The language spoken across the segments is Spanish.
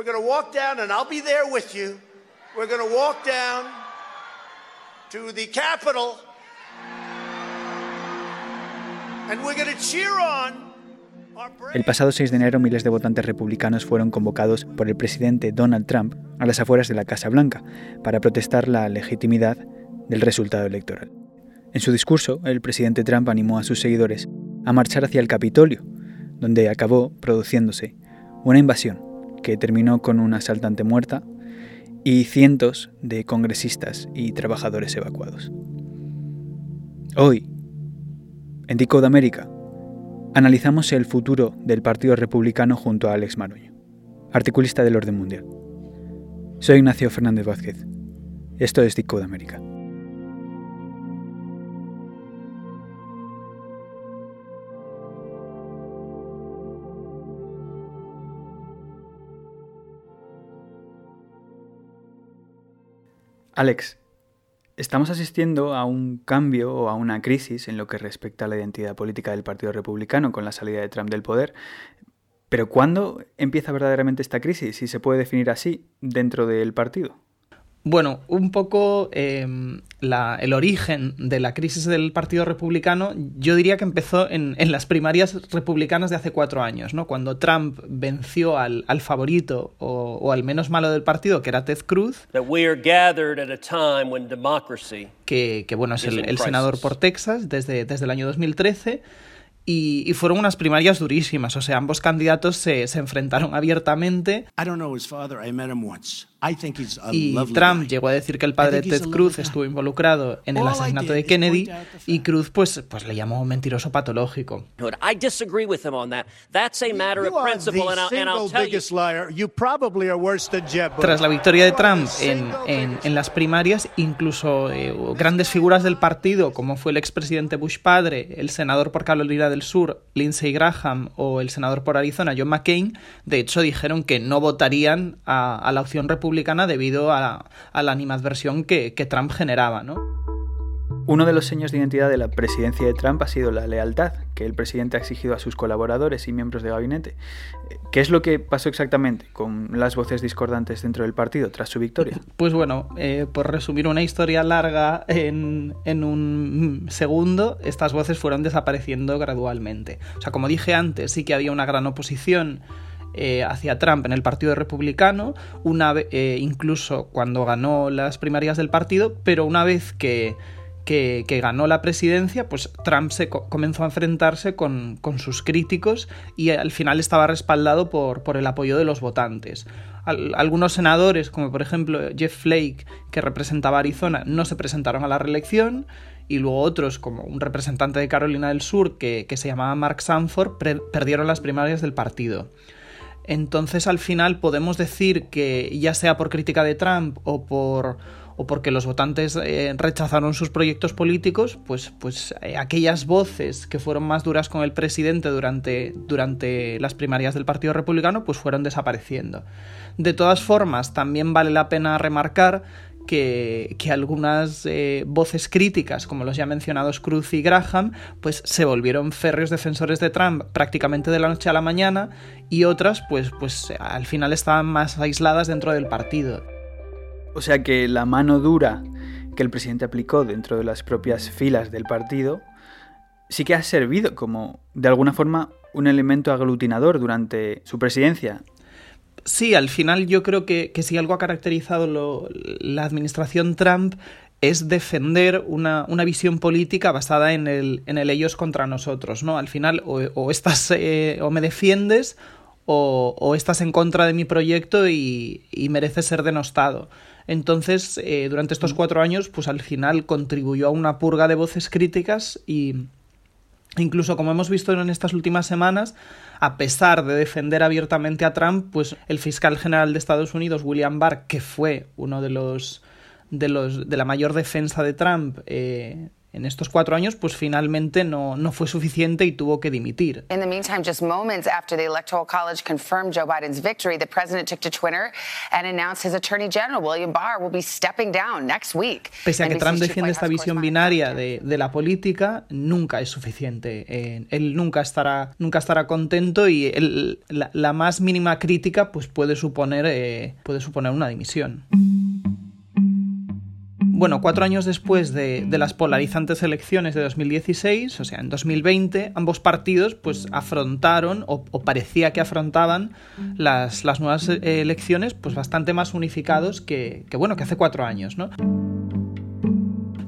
We're going to walk down, and I'll be there with you. We're going to walk down to the Capitol, and we're going to cheer on. El pasado 6 de enero miles de votantes republicanos fueron convocados por el presidente Donald Trump a las afueras de la Casa Blanca para protestar la legitimidad del resultado electoral. En su discurso, el presidente Trump animó a sus seguidores a marchar hacia el Capitolio, donde acabó produciéndose una invasión que terminó con una asaltante muerta y cientos de congresistas y trabajadores evacuados. Hoy, en Decode América, analizamos el futuro del Partido Republicano junto a Alex Maroño, articulista del orden mundial. Soy Ignacio Fernández Vázquez. Esto es Decode América. Alex, estamos asistiendo a un cambio o a una crisis en lo que respecta a la identidad política del Partido Republicano con la salida de Trump del poder. Pero ¿cuándo empieza verdaderamente esta crisis? Si se puede definir así dentro del partido. Bueno, un poco em, el origen de la crisis del Partido Republicano, yo diría que empezó en, las primarias republicanas de hace cuatro años, ¿no? Cuando Trump venció al, favorito o, al menos malo del partido, que era Ted Cruz, que, que, bueno, es el, senador por Texas desde, desde el año 2013 y, fueron unas primarias durísimas, o sea, ambos candidatos se, se enfrentaron abiertamente. Y Trump llegó a decir que el padre de Ted Cruz estuvo involucrado en el asesinato de Kennedy y Cruz pues, pues le llamó mentiroso patológico. Tras la victoria de Trump en, en, en las primarias, incluso eh, grandes figuras del partido, como fue el expresidente Bush padre, el senador por Carolina del Sur, Lindsey Graham, o el senador por Arizona, John McCain, de hecho dijeron que no votarían a, la opción republicana debido a, la animadversión que, que Trump generaba, ¿no? Uno de los seños de identidad de la presidencia de Trump ha sido la lealtad que el presidente ha exigido a sus colaboradores y miembros de gabinete. ¿Qué es lo que pasó exactamente con las voces discordantes dentro del partido tras su victoria? Pues bueno, eh, por resumir una historia larga en, en, un segundo, estas voces fueron desapareciendo gradualmente. O sea, como dije antes, sí que había una gran oposición eh, hacia Trump en el Partido Republicano, una eh, incluso cuando ganó las primarias del partido, pero una vez que, que, ganó la presidencia, pues Trump se comenzó a enfrentarse con, sus críticos y al final estaba respaldado por, el apoyo de los votantes. algunos senadores, como por ejemplo Jeff Flake, que representaba Arizona, no se presentaron a la reelección y luego otros, como un representante de Carolina del Sur que se llamaba Mark Sanford, perdieron las primarias del partido. Entonces al final podemos decir que ya sea por crítica de Trump o por o porque los votantes eh, rechazaron sus proyectos políticos, pues, pues eh, aquellas voces que fueron más duras con el presidente durante, durante las primarias del Partido Republicano, pues fueron desapareciendo. De todas formas, también vale la pena remarcar que, algunas eh, voces críticas, como los ya mencionados Cruz y Graham, pues se volvieron férreos defensores de Trump prácticamente de la noche a la mañana y otras pues, pues al final estaban más aisladas dentro del partido. O sea que la mano dura que el presidente aplicó dentro de las propias filas del partido sí que ha servido como, de alguna forma, un elemento aglutinador durante su presidencia. Sí, al final yo creo que, si algo ha caracterizado la administración Trump es defender una, visión política basada en el, en el, ellos contra nosotros, ¿no? Al final o, estás eh, o me defiendes o, estás en contra de mi proyecto y, mereces ser denostado. Entonces, eh, durante estos cuatro años, pues al final contribuyó a una purga de voces críticas y incluso como hemos visto en estas últimas semanas, a pesar de defender abiertamente a Trump, pues el fiscal general de Estados Unidos, William Barr, que fue uno de los de, los, de la mayor defensa de Trump eh, en estos cuatro años, pues finalmente no, no fue suficiente y tuvo que dimitir. In the meantime, just moments after the Electoral College confirmed Joe Biden's victory, the president took to Twitter and announced his Attorney General, William Barr, will be stepping down next week. Pese a que Trump defiende esta visión binaria de, de, la política, nunca es suficiente. Eh, él nunca estará, nunca estará contento y el, la, la, más mínima crítica pues puede suponer, eh, puede suponer una dimisión. Bueno, cuatro años después de, las polarizantes elecciones de 2016, o sea, en 2020, ambos partidos pues afrontaron, o, parecía que afrontaban, las, las nuevas elecciones pues bastante más unificados que, que, bueno, que hace cuatro años, ¿no?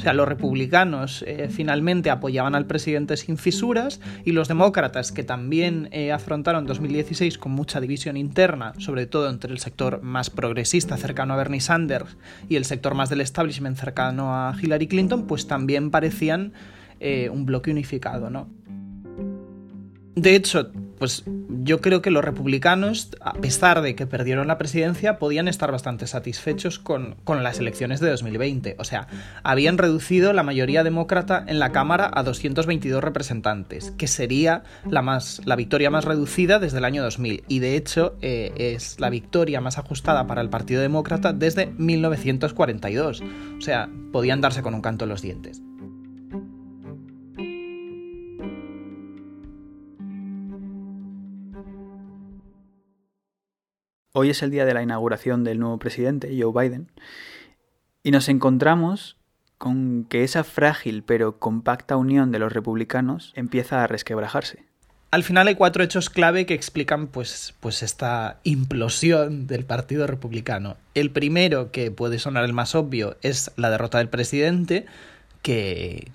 Sea, los republicanos eh, finalmente apoyaban al presidente sin fisuras y los demócratas, que también eh, afrontaron 2016 con mucha división interna, sobre todo entre el sector más progresista cercano a Bernie Sanders y el sector más del establishment cercano a Hillary Clinton, pues también parecían eh, un bloque unificado, ¿no? De hecho, pues yo creo que los republicanos, a pesar de que perdieron la presidencia, podían estar bastante satisfechos con, con, las elecciones de 2020. O sea, habían reducido la mayoría demócrata en la Cámara a 222 representantes, que sería la, más, la victoria más reducida desde el año 2000. Y de hecho eh, es la victoria más ajustada para el Partido Demócrata desde 1942. O sea, podían darse con un canto en los dientes. Hoy es el día de la inauguración del nuevo presidente, Joe Biden, y nos encontramos con que esa frágil pero compacta unión de los republicanos empieza a resquebrajarse. Al final hay cuatro hechos clave que explican pues, pues esta implosión del Partido Republicano. El primero, que puede sonar el más obvio, es la derrota del presidente, que,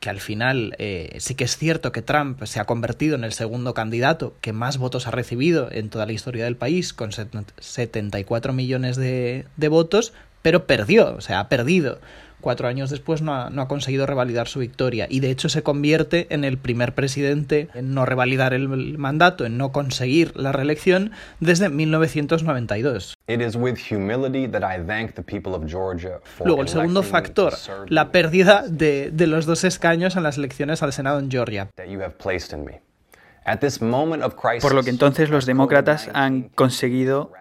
que al final eh, sí que es cierto que Trump se ha convertido en el segundo candidato que más votos ha recibido en toda la historia del país, con 74 millones de, de votos, pero perdió, o sea, ha perdido cuatro años después no ha, no ha, conseguido revalidar su victoria y de hecho se convierte en el primer presidente en no revalidar el mandato, en no conseguir la reelección desde 1992. Luego, el segundo factor, la pérdida de, de los dos escaños en las elecciones al Senado en Georgia. Por lo que entonces los demócratas han conseguido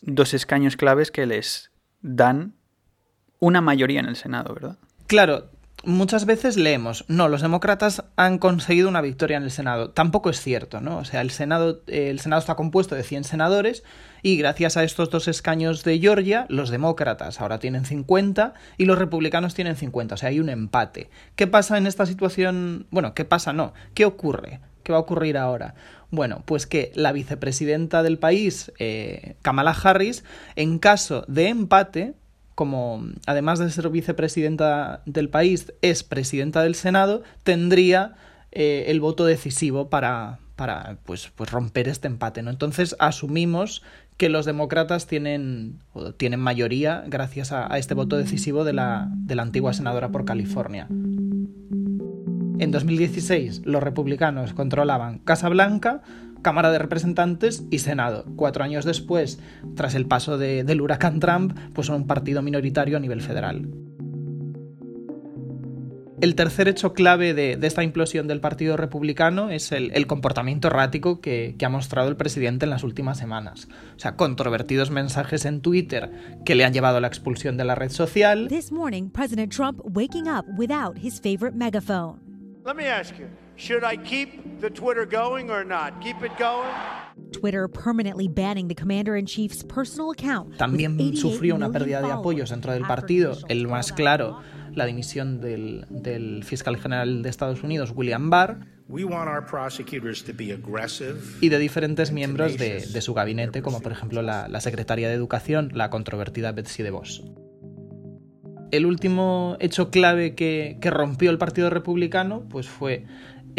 dos escaños claves que les dan una mayoría en el Senado, ¿verdad? Claro, muchas veces leemos, no, los demócratas han conseguido una victoria en el Senado. Tampoco es cierto, ¿no? O sea, el Senado, eh, el Senado está compuesto de 100 senadores y gracias a estos dos escaños de Georgia, los demócratas ahora tienen 50 y los republicanos tienen 50. O sea, hay un empate. ¿Qué pasa en esta situación? Bueno, ¿qué pasa? No. ¿Qué ocurre? ¿Qué va a ocurrir ahora? Bueno, pues que la vicepresidenta del país, eh, Kamala Harris, en caso de empate, como además de ser vicepresidenta del país, es presidenta del Senado, tendría eh, el voto decisivo para, para pues, pues romper este empate. ¿no? Entonces asumimos que los demócratas tienen, tienen mayoría gracias a, a este voto decisivo de la, de la antigua senadora por California. En 2016 los republicanos controlaban Casa Blanca, Cámara de Representantes y Senado. Cuatro años después, tras el paso de, del huracán Trump, pues son un partido minoritario a nivel federal. El tercer hecho clave de, de, esta implosión del Partido Republicano es el, el comportamiento errático que, que, ha mostrado el presidente en las últimas semanas. O sea, controvertidos mensajes en Twitter que le han llevado a la expulsión de la red social. This morning, President Trump waking up without his favorite megaphone. Let me ask you, should I keep the Twitter going or not? Keep it going? Twitter permanently banning the commander-in-chief's personal account. También sufrió una pérdida de apoyos dentro del partido, el más claro, la dimisión del, del fiscal general de Estados Unidos, William Barr, y de diferentes miembros de, de, su gabinete, como por ejemplo la, la secretaria de Educación, la controvertida Betsy DeVos el último hecho clave que, que, rompió el Partido Republicano pues fue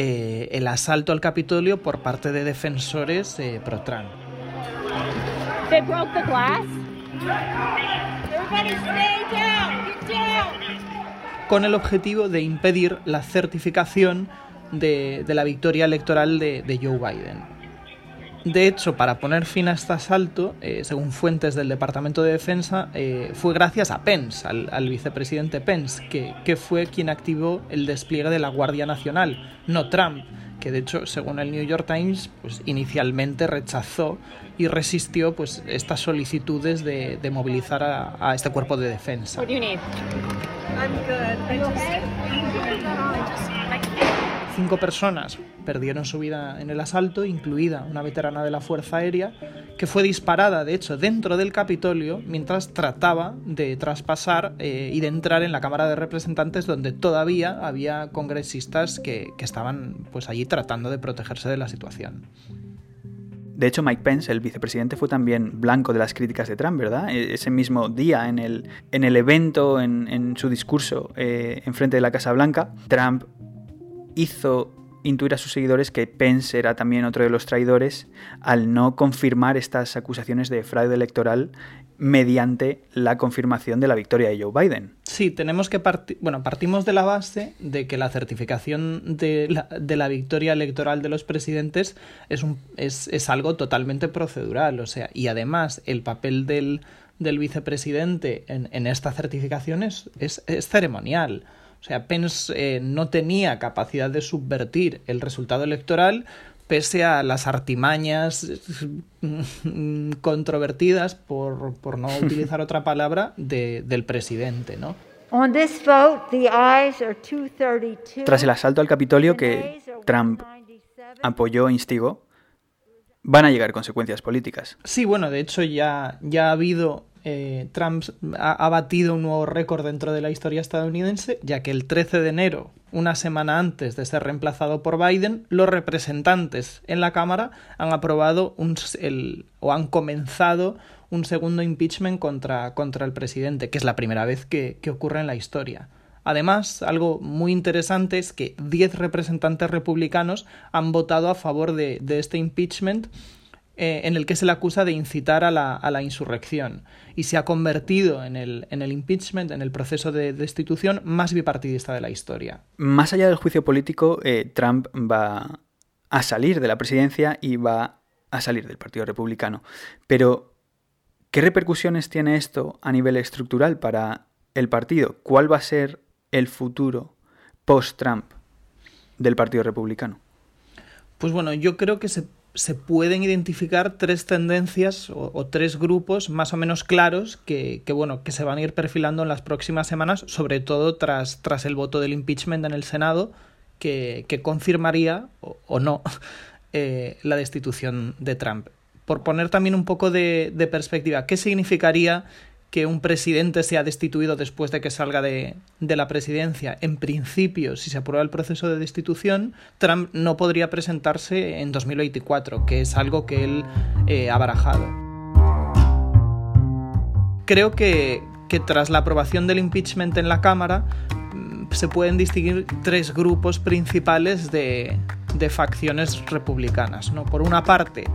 eh, el asalto al Capitolio por parte de defensores eh, pro-Trump. Con el objetivo de impedir la certificación de, de la victoria electoral de, de Joe Biden. De hecho, para poner fin a este asalto, eh, según fuentes del Departamento de Defensa, eh, fue gracias a Pence, al, vicepresidente Pence, que, que, fue quien activó el despliegue de la Guardia Nacional, no Trump, que de hecho, según el New York Times, pues inicialmente rechazó y resistió pues estas solicitudes de, de movilizar a, a, este cuerpo de defensa. Cinco personas perdieron su vida en el asalto, incluida una veterana de la Fuerza Aérea, que fue disparada, de hecho, dentro del Capitolio mientras trataba de traspasar eh, y de entrar en la Cámara de Representantes, donde todavía había congresistas que, estaban pues, allí tratando de protegerse de la situación. De hecho, Mike Pence, el vicepresidente, fue también blanco de las críticas de Trump, ¿verdad? E-, ese mismo día, en el, en el evento, en, su discurso eh, en frente de la Casa Blanca, Trump hizo intuir a sus seguidores que Pence era también otro de los traidores al no confirmar estas acusaciones de fraude electoral mediante la confirmación de la victoria de Joe Biden. Sí, tenemos que partir, bueno, partimos de la base de que la certificación de la, victoria electoral de los presidentes es, un, es, algo totalmente procedural, o sea, y además el papel del, vicepresidente en, en, esta certificación es ceremonial. O sea, Pence eh, no tenía capacidad de subvertir el resultado electoral pese a las artimañas controvertidas, por, por no utilizar otra palabra, de, del presidente, ¿no? Tras el asalto al Capitolio que Trump apoyó e instigó, van a llegar consecuencias políticas. Sí, bueno, de hecho ya, ya ha habido eh, Trump ha, ha, batido un nuevo récord dentro de la historia estadounidense, ya que el 13 de enero, una semana antes de ser reemplazado por Biden, los representantes en la Cámara han aprobado un, el, o han comenzado un segundo impeachment contra, contra el presidente, que es la primera vez que, que ocurre en la historia. Además, algo muy interesante es que 10 representantes republicanos han votado a favor de, de este impeachment eh, en el que se le acusa de incitar a la, a la, insurrección y se ha convertido en el, en el impeachment, en el proceso de destitución más bipartidista de la historia. Más allá del juicio político, eh, Trump va a salir de la presidencia y va a salir del Partido Republicano. Pero, ¿qué repercusiones tiene esto a nivel estructural para el partido? ¿Cuál va a ser el futuro post-Trump del Partido Republicano? Pues bueno, yo creo que se se pueden identificar tres tendencias o, tres grupos más o menos claros que, que, bueno, que se van a ir perfilando en las próximas semanas, sobre todo tras, tras el voto del impeachment en el Senado, que, que confirmaría o, o no eh, la destitución de Trump. Por poner también un poco de, de perspectiva, ¿qué significaría que un presidente sea destituido después de que salga de, de, la presidencia. En principio, si se aprueba el proceso de destitución, Trump no podría presentarse en 2024, que es algo que él eh, ha barajado. Creo que, que tras la aprobación del impeachment en la Cámara, se pueden distinguir tres grupos principales de, de facciones republicanas. ¿no? Por una parte,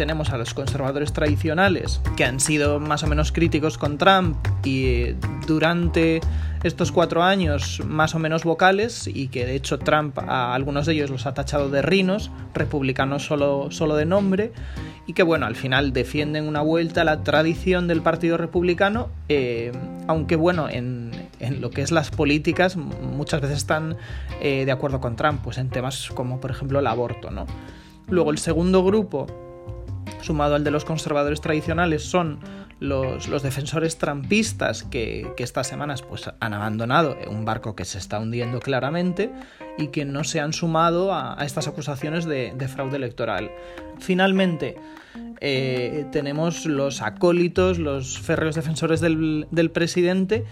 tenemos a los conservadores tradicionales, que han sido más o menos críticos con Trump y durante estos cuatro años más o menos vocales y que de hecho Trump a algunos de ellos los ha tachado de rinos, republicanos solo, solo de nombre, y que bueno, al final defienden una vuelta a la tradición del Partido Republicano, eh, aunque bueno, en, en, lo que es las políticas muchas veces están eh, de acuerdo con Trump, pues en temas como por ejemplo el aborto, ¿no? Luego el segundo grupo sumado al de los conservadores tradicionales, son los, los defensores trampistas que, que, estas semanas pues, han abandonado un barco que se está hundiendo claramente y que no se han sumado a, a estas acusaciones de, de, fraude electoral. Finalmente, eh, tenemos los acólitos, los férreos defensores del, del presidente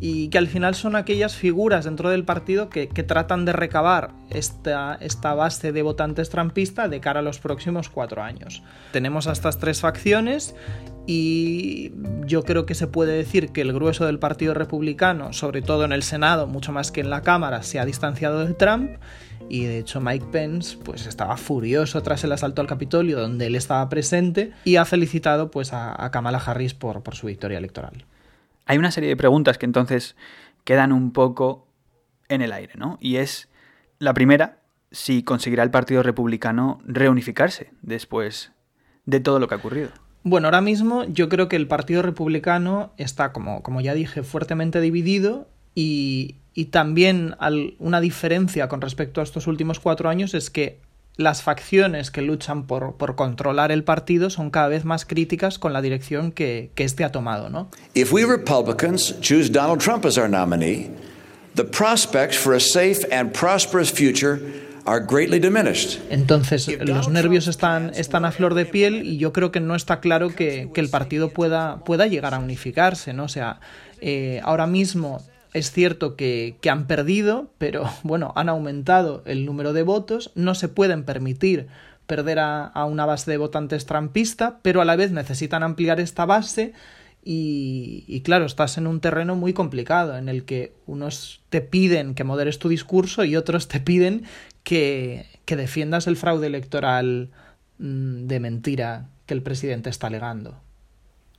y que al final son aquellas figuras dentro del partido que, tratan de recabar esta, base de votantes trampistas de cara a los próximos cuatro años. Tenemos a estas tres facciones y yo creo que se puede decir que el grueso del Partido Republicano, sobre todo en el Senado, mucho más que en la Cámara, se ha distanciado de Trump y de hecho Mike Pence pues estaba furioso tras el asalto al Capitolio donde él estaba presente y ha felicitado pues a, Kamala Harris por su victoria electoral. Hay una serie de preguntas que entonces quedan un poco en el aire, ¿no? Y es la primera, si conseguirá el Partido Republicano reunificarse después de todo lo que ha ocurrido. Bueno, ahora mismo yo creo que el Partido Republicano está, como, como ya dije, fuertemente dividido y, y también una diferencia con respecto a estos últimos cuatro años es que las facciones que luchan por, por, controlar el partido son cada vez más críticas con la dirección que, que este ha tomado, ¿no? If we Republicans choose Donald Trump as our nominee, the prospects for a safe and prosperous future are greatly diminished. Entonces, los nervios están, están a flor de piel y yo creo que no está claro que, que el partido pueda, pueda llegar a unificarse, ¿no? O sea, eh, ahora mismo es cierto que, han perdido, pero bueno, han aumentado el número de votos, no se pueden permitir perder a, una base de votantes trampista, pero a la vez necesitan ampliar esta base y, claro, estás en un terreno muy complicado en el que unos te piden que moderes tu discurso y otros te piden que, que defiendas el fraude electoral mm, de mentira que el presidente está alegando.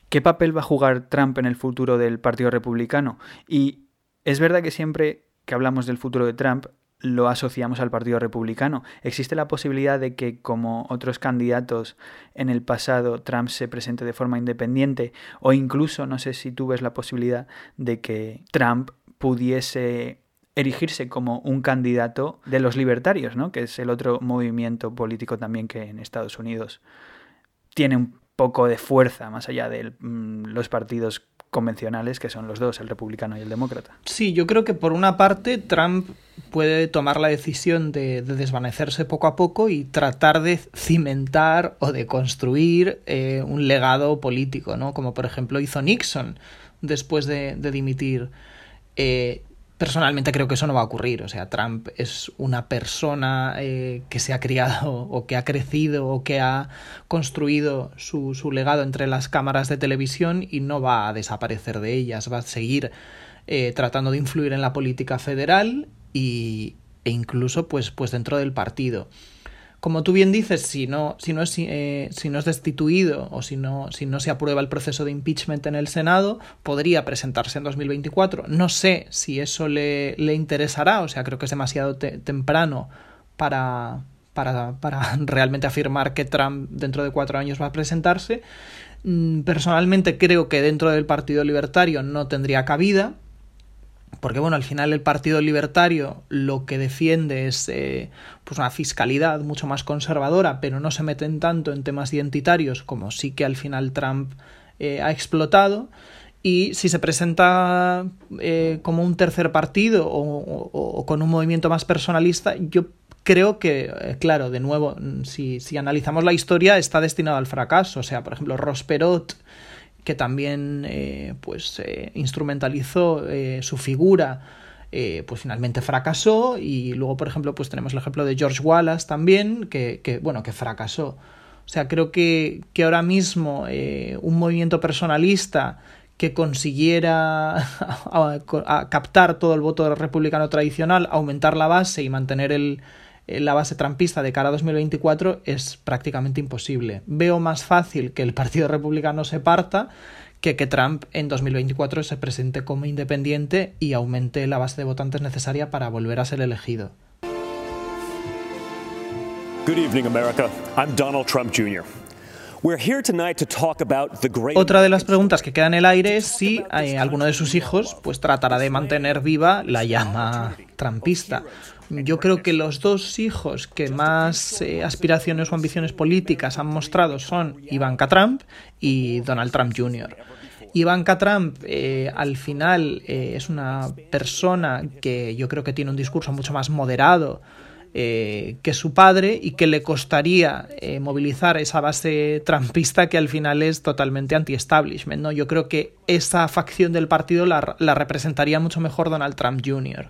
¿Qué papel va a jugar Trump en el futuro del Partido Republicano? Y es verdad que siempre que hablamos del futuro de Trump lo asociamos al Partido Republicano. ¿Existe la posibilidad de que, como otros candidatos en el pasado, Trump se presente de forma independiente? O incluso, no sé si tú ves la posibilidad de que Trump pudiese erigirse como un candidato de los libertarios, ¿no? que es el otro movimiento político también que en Estados Unidos tiene un poco de fuerza más allá de mm, los partidos convencionales, que son los dos, el republicano y el demócrata. Sí, yo creo que por una parte Trump puede tomar la decisión de, desvanecerse poco a poco y tratar de cimentar o de construir eh, un legado político, ¿no? Como por ejemplo hizo Nixon después de, dimitir. Eh, personalmente creo que eso no va a ocurrir. O sea, Trump es una persona eh, que se ha criado o que ha crecido o que ha construido su, su, legado entre las cámaras de televisión y no va a desaparecer de ellas. Va a seguir eh, tratando de influir en la política federal y, e incluso pues, pues dentro del partido como tú bien dices, si no, si no, es, eh, si no es destituido o si no, si no se aprueba el proceso de impeachment en el Senado, podría presentarse en 2024. No sé si eso le, le interesará, o sea, creo que es demasiado temprano para, para, para realmente afirmar que Trump dentro de cuatro años va a presentarse. Mm, personalmente creo que dentro del Partido Libertario no tendría cabida porque bueno, al final el Partido Libertario lo que defiende es eh, pues una fiscalidad mucho más conservadora, pero no se meten tanto en temas identitarios como sí que al final Trump eh, ha explotado. Y si se presenta eh, como un tercer partido o, con un movimiento más personalista, yo creo que, claro, de nuevo, si, si analizamos la historia, está destinado al fracaso. O sea, por ejemplo, Ross Perot que también eh, pues eh, instrumentalizó eh, su figura pues finalmente fracasó. Y luego por ejemplo pues tenemos el ejemplo de George Wallace también que, que bueno que fracasó. O sea creo que, que ahora mismo un movimiento personalista que consiguiera captar todo el voto republicano tradicional aumentar la base y mantener el, la base trampista de cara a 2024 es prácticamente imposible. Veo más fácil que el Partido Republicano se parta que que Trump en 2024 se presente como independiente y aumente la base de votantes necesaria para volver a ser elegido. Good evening, America. I'm Donald Trump Jr. Otra de las preguntas que queda en el aire es si eh, alguno de sus hijos pues tratará de mantener viva la llama trampista. Yo creo que los dos hijos que más eh, aspiraciones o ambiciones políticas han mostrado son Ivanka Trump y Donald Trump Jr. Ivanka Trump eh, al final es una persona que yo creo que tiene un discurso mucho más moderado, eh, que su padre y que le costaría eh, movilizar esa base trampista que al final es totalmente anti-establishment. ¿no? Yo creo que esa facción del partido la, representaría mucho mejor Donald Trump Jr.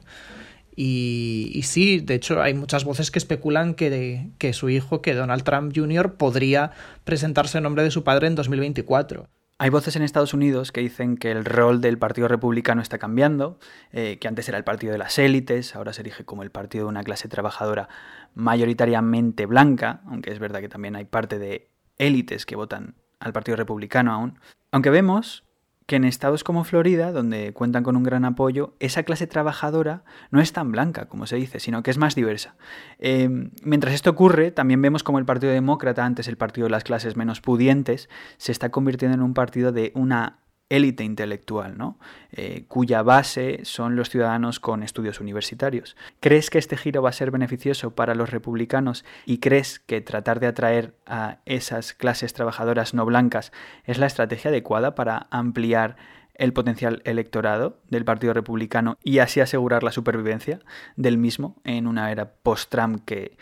Y, sí, de hecho hay muchas voces que especulan que, que su hijo, que Donald Trump Jr., podría presentarse en nombre de su padre en 2024. Hay voces en Estados Unidos que dicen que el rol del Partido Republicano está cambiando, eh, que antes era el partido de las élites, ahora se erige como el partido de una clase trabajadora mayoritariamente blanca, aunque es verdad que también hay parte de élites que votan al Partido Republicano aún. Aunque vemos que en estados como Florida, donde cuentan con un gran apoyo, esa clase trabajadora no es tan blanca, como se dice, sino que es más diversa. Eh, mientras esto ocurre, también vemos como el Partido Demócrata, antes el partido de las clases menos pudientes, se está convirtiendo en un partido de una élite intelectual, ¿no? Eh, cuya base son los ciudadanos con estudios universitarios. ¿Crees que este giro va a ser beneficioso para los republicanos y crees que tratar de atraer a esas clases trabajadoras no blancas es la estrategia adecuada para ampliar el potencial electorado del Partido Republicano y así asegurar la supervivencia del mismo en una era post-Trump que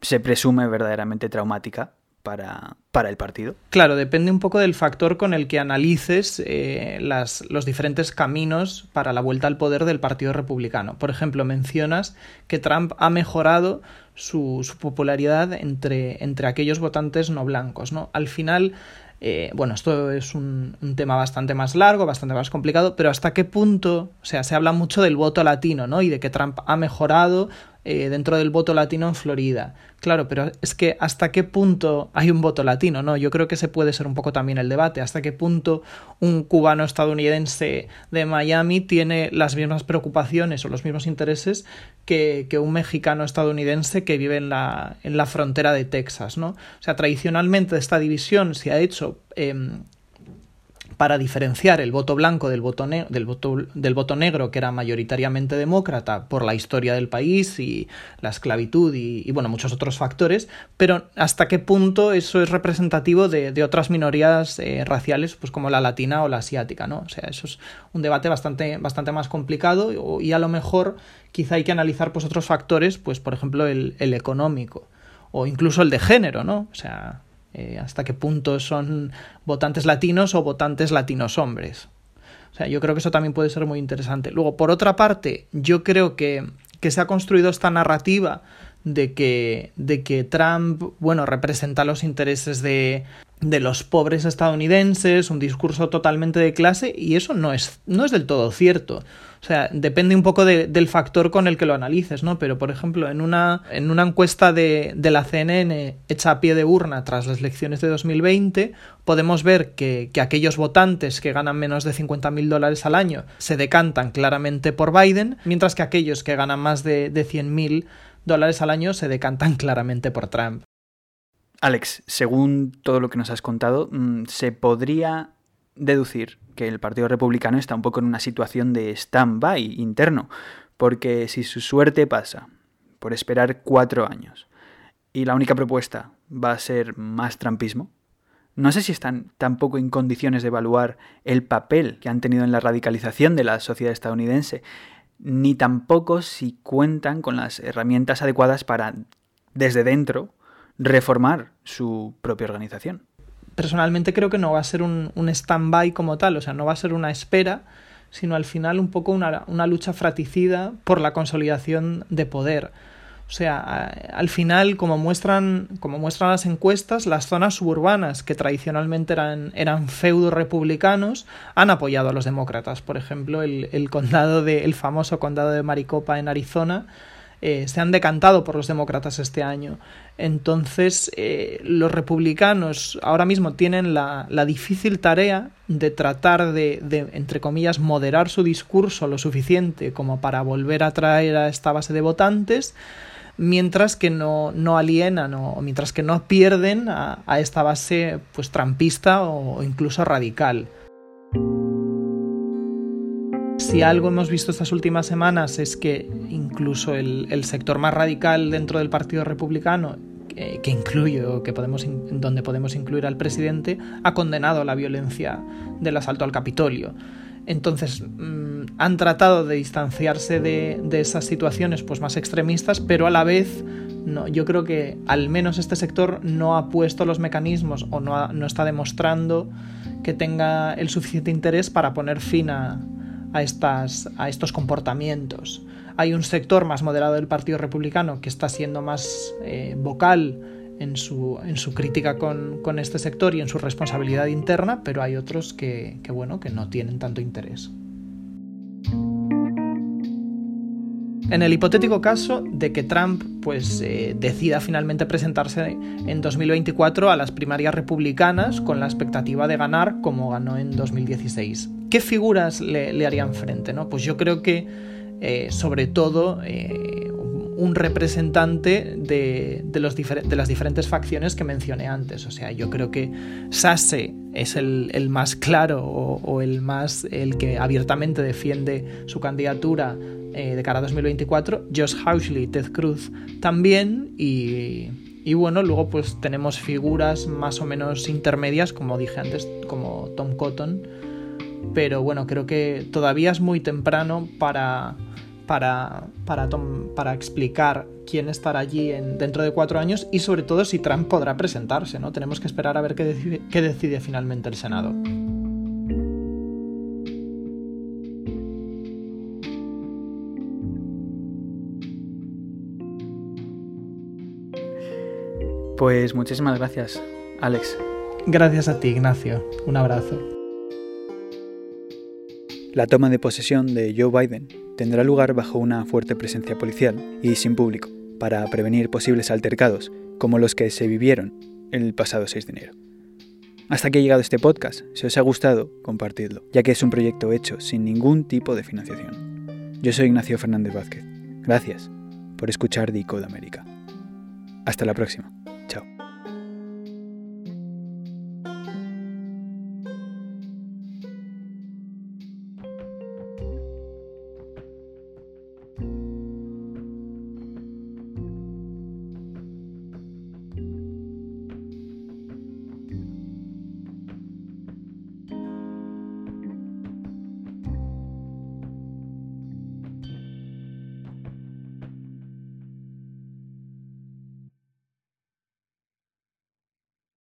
se presume verdaderamente traumática para, para, el partido? Claro, depende un poco del factor con el que analices eh, las, los diferentes caminos para la vuelta al poder del Partido Republicano. Por ejemplo, mencionas que Trump ha mejorado su, popularidad entre, entre aquellos votantes no blancos. ¿no? Al final, eh, bueno, esto es un, un, tema bastante más largo, bastante más complicado, pero hasta qué punto, o sea, se habla mucho del voto latino, ¿no? Y de que Trump ha mejorado eh, dentro del voto latino en Florida. Claro, pero es que hasta qué punto hay un voto latino, ¿no? Yo creo que ese puede ser un poco también el debate. Hasta qué punto un cubano estadounidense de Miami tiene las mismas preocupaciones o los mismos intereses que, que un mexicano estadounidense que vive en la, en la frontera de Texas, ¿no? O sea, tradicionalmente esta división se ha hecho eh, para diferenciar el voto blanco del voto, del, voto, del voto negro, que era mayoritariamente demócrata por la historia del país y la esclavitud y, bueno, muchos otros factores, pero hasta qué punto eso es representativo de, de otras minorías eh, raciales, pues como la latina o la asiática, ¿no? O sea, eso es un debate bastante, bastante más complicado y a lo mejor quizá hay que analizar pues otros factores, pues por ejemplo el, el económico o incluso el de género, ¿no? O sea, eh, hasta qué punto son votantes latinos o votantes latinos hombres. O sea, yo creo que eso también puede ser muy interesante. Luego, por otra parte, yo creo que, que se ha construido esta narrativa de que, de que Trump, bueno, representa los intereses de, de los pobres estadounidenses, un discurso totalmente de clase, y eso no es, no es del todo cierto. O sea, depende un poco de, del factor con el que lo analices, ¿no? Pero, por ejemplo, en una, en una encuesta de, de, la CNN hecha a pie de urna tras las elecciones de 2020, podemos ver que, que aquellos votantes que ganan menos de 50.000 dólares al año se decantan claramente por Biden, mientras que aquellos que ganan más de, de 100.000 dólares al año se decantan claramente por Trump. Alex, según todo lo que nos has contado, se podría deducir que el Partido Republicano está un poco en una situación de stand-by interno, porque si su suerte pasa por esperar cuatro años y la única propuesta va a ser más trampismo, no sé si están tampoco en condiciones de evaluar el papel que han tenido en la radicalización de la sociedad estadounidense, ni tampoco si cuentan con las herramientas adecuadas para, desde dentro, reformar su propia organización personalmente creo que no va a ser un, un stand-by como tal, o sea, no va a ser una espera, sino al final un poco una, una lucha fratricida por la consolidación de poder. O sea, al final, como muestran, como muestran las encuestas, las zonas suburbanas que tradicionalmente eran, eran feudos republicanos han apoyado a los demócratas. Por ejemplo, el, el condado de, el famoso condado de Maricopa en Arizona eh, se han decantado por los demócratas este año. Entonces, eh, los republicanos ahora mismo tienen la, la difícil tarea de tratar de, de, entre comillas, moderar su discurso lo suficiente como para volver a atraer a esta base de votantes, mientras que no, no alienan o mientras que no pierden a, a esta base pues trampista o incluso radical. Si algo hemos visto estas últimas semanas es que incluso el, sector más radical dentro del Partido Republicano que, incluye o que podemos, donde podemos incluir al presidente, ha condenado la violencia del asalto al Capitolio. Entonces, mmm, han tratado de distanciarse de, de, esas situaciones pues, más extremistas, pero a la vez no, yo creo que al menos este sector no ha puesto los mecanismos o no, ha, no está demostrando que tenga el suficiente interés para poner fin a, a, estas, a estos comportamientos. Hay un sector más moderado del Partido Republicano que está siendo más eh, vocal en su, en su crítica con, con, este sector y en su responsabilidad interna, pero hay otros que, que, bueno, que no tienen tanto interés. En el hipotético caso de que Trump pues, eh, decida finalmente presentarse en 2024 a las primarias republicanas con la expectativa de ganar como ganó en 2016. ¿Qué figuras le, harían frente? ¿no? Pues yo creo que eh, sobre todo eh, un representante de, de, las diferentes facciones que mencioné antes. O sea, yo creo que Sase es el, más claro o, el más el que abiertamente defiende su candidatura eh, de cara a 2024, Josh Housley, Ted Cruz también y, y, bueno, luego pues tenemos figuras más o menos intermedias, como dije antes, como Tom Cotton, pero bueno, creo que todavía es muy temprano para, para, para, para explicar quién estará allí en, dentro de cuatro años y sobre todo si Trump podrá presentarse, ¿no? Tenemos que esperar a ver qué decide, qué decide finalmente el Senado. Pues muchísimas gracias, Alex. Gracias a ti, Ignacio. Un abrazo. La toma de posesión de Joe Biden tendrá lugar bajo una fuerte presencia policial y sin público, para prevenir posibles altercados, como los que se vivieron el pasado 6 de enero. Hasta aquí ha llegado este podcast. Si os ha gustado, compartidlo, ya que es un proyecto hecho sin ningún tipo de financiación. Yo soy Ignacio Fernández Vázquez. Gracias por escuchar Decode América. Hasta la próxima.